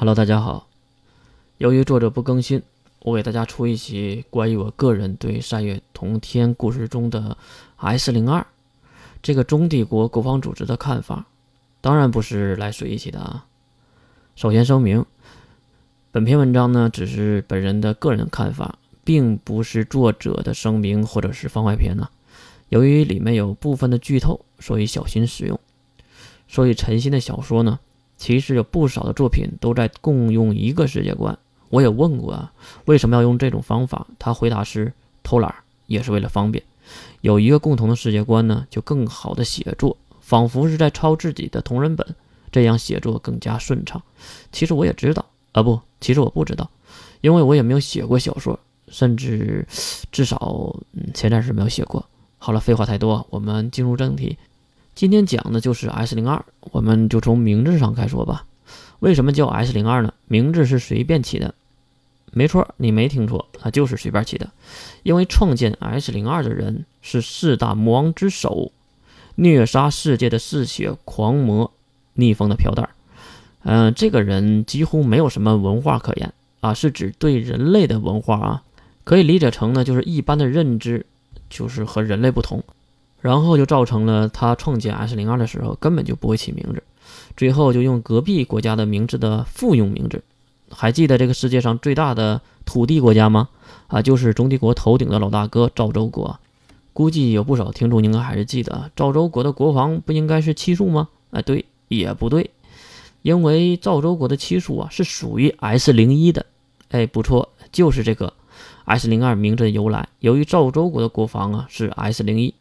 Hello，大家好。由于作者不更新，我给大家出一期关于我个人对《善月同天》故事中的 S 零二这个中帝国国防组织的看法。当然不是来水一期的啊。首先声明，本篇文章呢只是本人的个人看法，并不是作者的声明或者是番外篇呢。由于里面有部分的剧透，所以小心使用。所以陈鑫的小说呢，其实有不少的作品都在共用一个世界观。我也问过啊，为什么要用这种方法？他回答是偷懒，也是为了方便。有一个共同的世界观呢，就更好的写作，仿佛是在抄自己的同人本，这样写作更加顺畅。其实我也知道啊，不，其实我不知道，因为我也没有写过小说，甚至至少嗯，现在是没有写过。好了，废话太多，我们进入正题。今天讲的就是 S 零二，我们就从名字上开说吧。为什么叫 S 零二呢？名字是随便起的，没错，你没听错，它就是随便起的。因为创建 S 零二的人是四大魔王之首，虐杀世界的嗜血狂魔逆风的飘带。嗯，这个人几乎没有什么文化可言啊，是指对人类的文化啊，可以理解成呢，就是一般的认知。就是和人类不同，然后就造成了他创建 S 零二的时候根本就不会起名字，最后就用隔壁国家的名字的附庸名字。还记得这个世界上最大的土地国家吗？啊，就是中帝国头顶的老大哥赵州国。估计有不少听众应该还是记得，赵州国的国防不应该是七数吗？哎，对，也不对，因为赵州国的七数啊是属于 S 零一的。哎，不错，就是这个。S 零二名字的由来，由于赵州国的国防啊是 S 零一，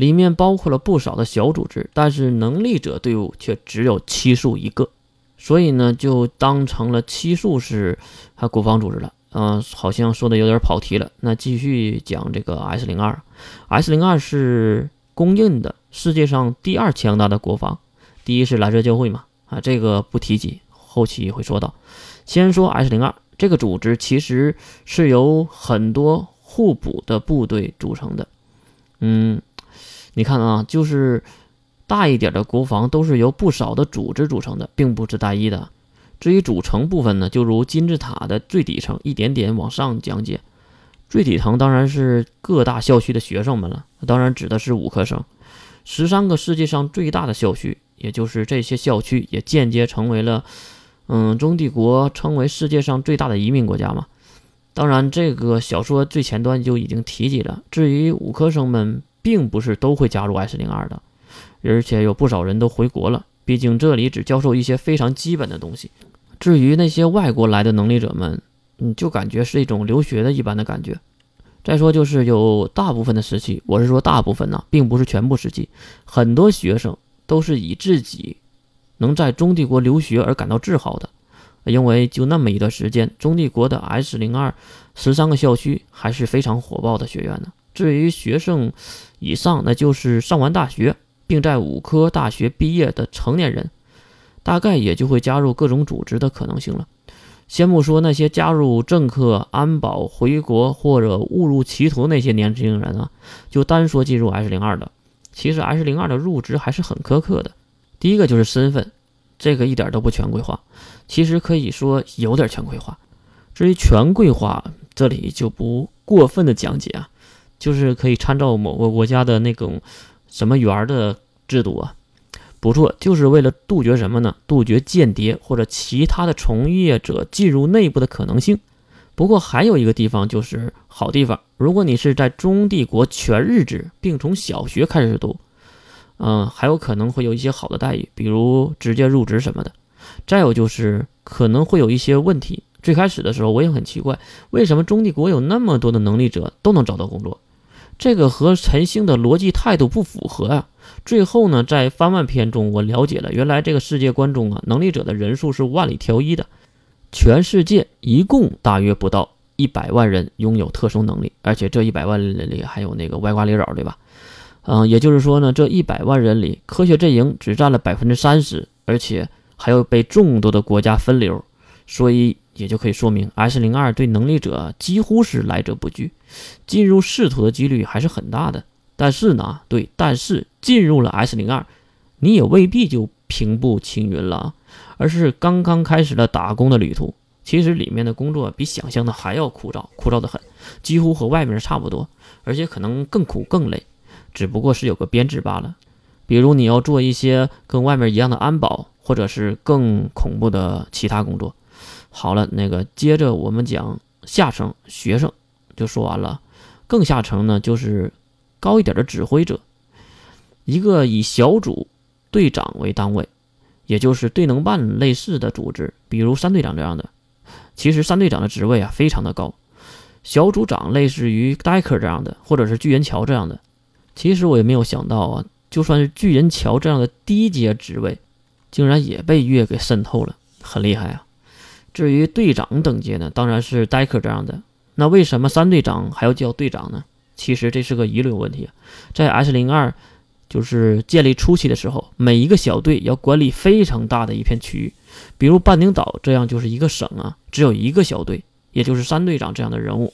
里面包括了不少的小组织，但是能力者队伍却只有七术一个，所以呢就当成了七术是他国防组织了。嗯，好像说的有点跑题了。那继续讲这个 S 零二，S 零二是公认的世界上第二强大的国防，第一是蓝色教会嘛，啊这个不提及，后期会说到。先说 S 零二。这个组织其实是由很多互补的部队组成的。嗯，你看啊，就是大一点的国防都是由不少的组织组成的，并不是单一的。至于组成部分呢，就如金字塔的最底层，一点点往上讲解。最底层当然是各大校区的学生们了，当然指的是五科生。十三个世界上最大的校区，也就是这些校区，也间接成为了。嗯，中帝国称为世界上最大的移民国家嘛？当然，这个小说最前端就已经提及了。至于五科生们，并不是都会加入 S 零二的，而且有不少人都回国了。毕竟这里只教授一些非常基本的东西。至于那些外国来的能力者们，嗯，就感觉是一种留学的一般的感觉。再说就是有大部分的时期，我是说大部分呢，并不是全部时期，很多学生都是以自己。能在中帝国留学而感到自豪的，因为就那么一段时间，中帝国的 S 零二十三个校区还是非常火爆的学院呢。至于学生以上，那就是上完大学并在五科大学毕业的成年人，大概也就会加入各种组织的可能性了。先不说那些加入政客、安保、回国或者误入歧途那些年轻人啊，就单说进入 S 零二的，其实 S 零二的入职还是很苛刻的。第一个就是身份，这个一点都不权贵化，其实可以说有点权贵化。至于权贵化，这里就不过分的讲解啊，就是可以参照某个国家的那种什么员的制度啊，不错，就是为了杜绝什么呢？杜绝间谍或者其他的从业者进入内部的可能性。不过还有一个地方就是好地方，如果你是在中帝国全日制，并从小学开始读。嗯，还有可能会有一些好的待遇，比如直接入职什么的。再有就是可能会有一些问题。最开始的时候我也很奇怪，为什么中帝国有那么多的能力者都能找到工作？这个和陈星的逻辑态度不符合啊。最后呢，在番外篇中我了解了，原来这个世界观中啊，能力者的人数是万里挑一的，全世界一共大约不到一百万人拥有特殊能力，而且这一百万人里还有那个歪瓜裂枣，对吧？嗯，也就是说呢，这一百万人里，科学阵营只占了百分之三十，而且还要被众多的国家分流，所以也就可以说明 S 零二对能力者几乎是来者不拒，进入仕途的几率还是很大的。但是呢，对，但是进入了 S 零二，你也未必就平步青云了，而是刚刚开始了打工的旅途。其实里面的工作比想象的还要枯燥，枯燥的很，几乎和外面差不多，而且可能更苦更累，只不过是有个编制罢了。比如你要做一些跟外面一样的安保，或者是更恐怖的其他工作。好了，那个接着我们讲下层学生就说完了，更下层呢就是高一点的指挥者，一个以小组队长为单位，也就是队能办类似的组织，比如三队长这样的。其实三队长的职位啊非常的高，小组长类似于戴克这样的，或者是巨人桥这样的。其实我也没有想到啊，就算是巨人桥这样的低阶职位，竟然也被月给渗透了，很厉害啊。至于队长等级呢，当然是戴克这样的。那为什么三队长还要叫队长呢？其实这是个遗留问题，在 S 零二就是建立初期的时候，每一个小队要管理非常大的一片区域。比如半宁岛这样就是一个省啊，只有一个小队，也就是三队长这样的人物，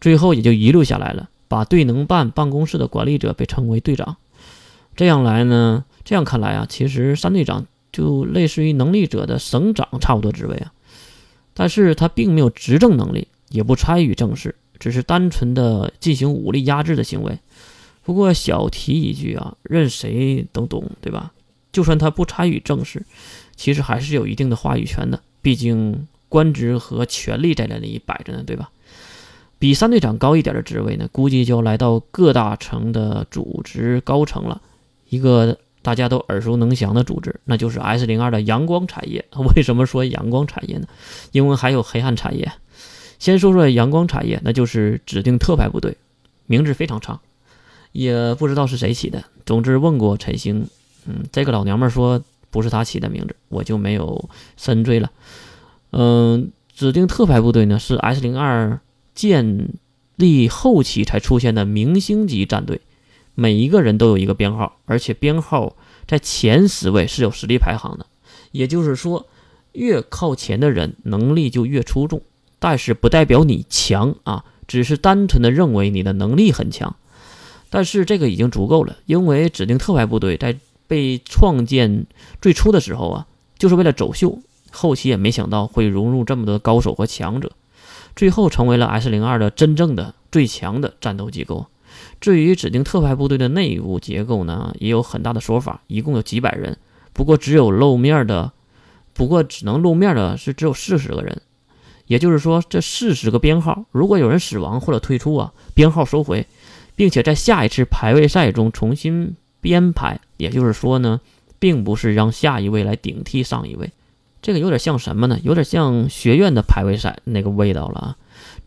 最后也就遗留下来了，把队能办办公室的管理者被称为队长。这样来呢，这样看来啊，其实三队长就类似于能力者的省长差不多职位啊，但是他并没有执政能力，也不参与政事，只是单纯的进行武力压制的行为。不过小提一句啊，任谁都懂，对吧？就算他不参与政事。其实还是有一定的话语权的，毕竟官职和权力在那里摆着呢，对吧？比三队长高一点的职位呢，估计就要来到各大城的组织高层了。一个大家都耳熟能详的组织，那就是 S 零二的阳光产业。为什么说阳光产业呢？因为还有黑暗产业。先说说阳光产业，那就是指定特派部队，名字非常长，也不知道是谁起的。总之问过陈星，嗯，这个老娘们说。不是他起的名字，我就没有深追了。嗯，指定特派部队呢是 S 零二建立后期才出现的明星级战队，每一个人都有一个编号，而且编号在前十位是有实力排行的。也就是说，越靠前的人能力就越出众，但是不代表你强啊，只是单纯的认为你的能力很强。但是这个已经足够了，因为指定特派部队在。被创建最初的时候啊，就是为了走秀，后期也没想到会融入这么多高手和强者，最后成为了 S 零二的真正的最强的战斗机构。至于指定特派部队的内部结构呢，也有很大的说法，一共有几百人，不过只有露面的，不过只能露面的是只有四十个人，也就是说这四十个编号，如果有人死亡或者退出啊，编号收回，并且在下一次排位赛中重新。编排，也就是说呢，并不是让下一位来顶替上一位，这个有点像什么呢？有点像学院的排位赛那个味道了啊。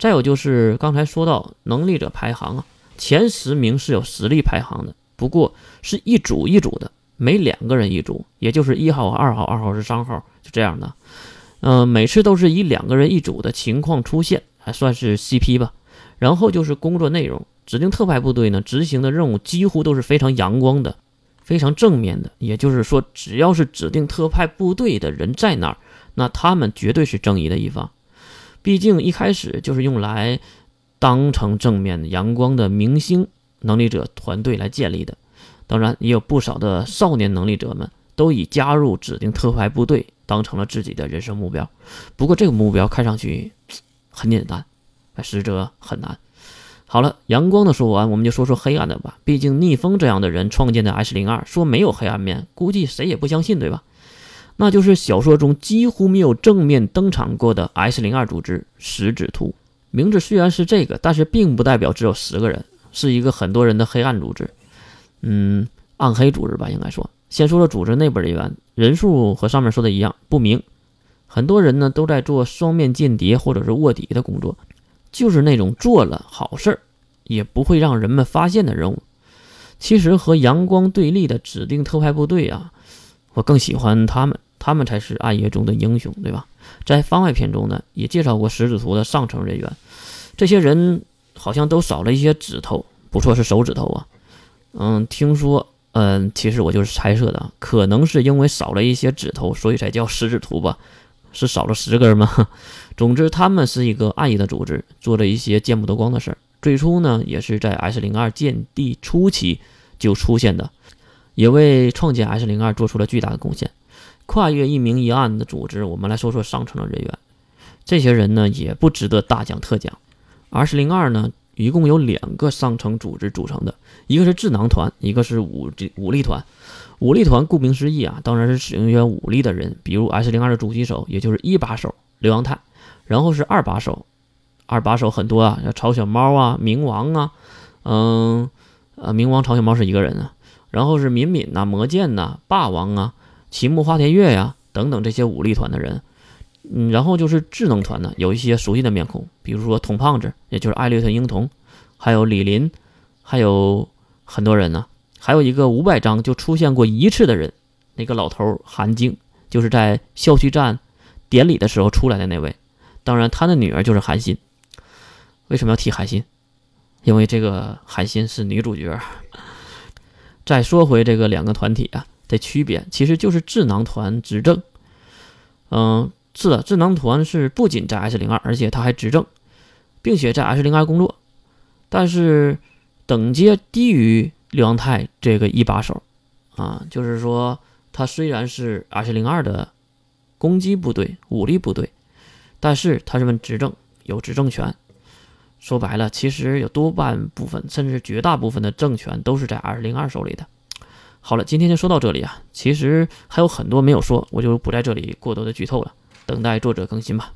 再有就是刚才说到能力者排行啊，前十名是有实力排行的，不过是一组一组的，每两个人一组，也就是一号和、二号、二号是三号，就这样的。嗯，每次都是以两个人一组的情况出现，还算是 CP 吧。然后就是工作内容。指定特派部队呢，执行的任务几乎都是非常阳光的，非常正面的。也就是说，只要是指定特派部队的人在那儿，那他们绝对是正义的一方。毕竟一开始就是用来当成正面阳光的明星能力者团队来建立的。当然，也有不少的少年能力者们都以加入指定特派部队当成了自己的人生目标。不过，这个目标看上去很简单，实则很难。好了，阳光的说完，我们就说说黑暗的吧。毕竟逆风这样的人创建的 S 零二，说没有黑暗面，估计谁也不相信，对吧？那就是小说中几乎没有正面登场过的 S 零二组织十指图。名字虽然是这个，但是并不代表只有十个人，是一个很多人的黑暗组织。嗯，暗黑组织吧，应该说。先说说组织内部人员，人数和上面说的一样，不明。很多人呢都在做双面间谍或者是卧底的工作。就是那种做了好事儿，也不会让人们发现的任务。其实和阳光对立的指定特派部队啊，我更喜欢他们，他们才是暗夜中的英雄，对吧？在番外篇中呢，也介绍过食指图的上层人员，这些人好像都少了一些指头，不错是手指头啊。嗯，听说，嗯，其实我就是猜测的，可能是因为少了一些指头，所以才叫食指图吧。是少了十根吗？总之，他们是一个暗夜的组织，做着一些见不得光的事儿。最初呢，也是在 S 零二建地初期就出现的，也为创建 S 零二做出了巨大的贡献。跨越一明一暗的组织，我们来说说上层的人员。这些人呢，也不值得大讲特讲。R 四零二呢，一共有两个上层组织组成的，一个是智囊团，一个是武武力团。武力团顾名思义啊，当然是使用一些武力的人，比如 S 零二的主机手，也就是一把手刘洋泰，然后是二把手，二把手很多啊，像曹小猫啊、冥王啊，嗯，呃，冥王、曹小猫是一个人啊，然后是敏敏呐、魔剑呐、霸王啊、齐木花田月呀等等这些武力团的人，嗯，然后就是智能团呢，有一些熟悉的面孔，比如说童胖子，也就是艾略特婴童，还有李林，还有很多人呢。还有一个五百章就出现过一次的人，那个老头韩晶，就是在校区站典礼的时候出来的那位。当然，他的女儿就是韩信。为什么要提韩信？因为这个韩信是女主角。再说回这个两个团体啊的区别，其实就是智囊团执政。嗯，是的，智囊团是不仅在 S 零二，而且他还执政，并且在 S 零二工作，但是等阶低于。刘洋泰这个一把手，啊，就是说他虽然是 S 零二的攻击部队、武力部队，但是他是问执政，有执政权。说白了，其实有多半部分，甚至绝大部分的政权都是在 S 零二手里的。好了，今天就说到这里啊，其实还有很多没有说，我就不在这里过多的剧透了，等待作者更新吧。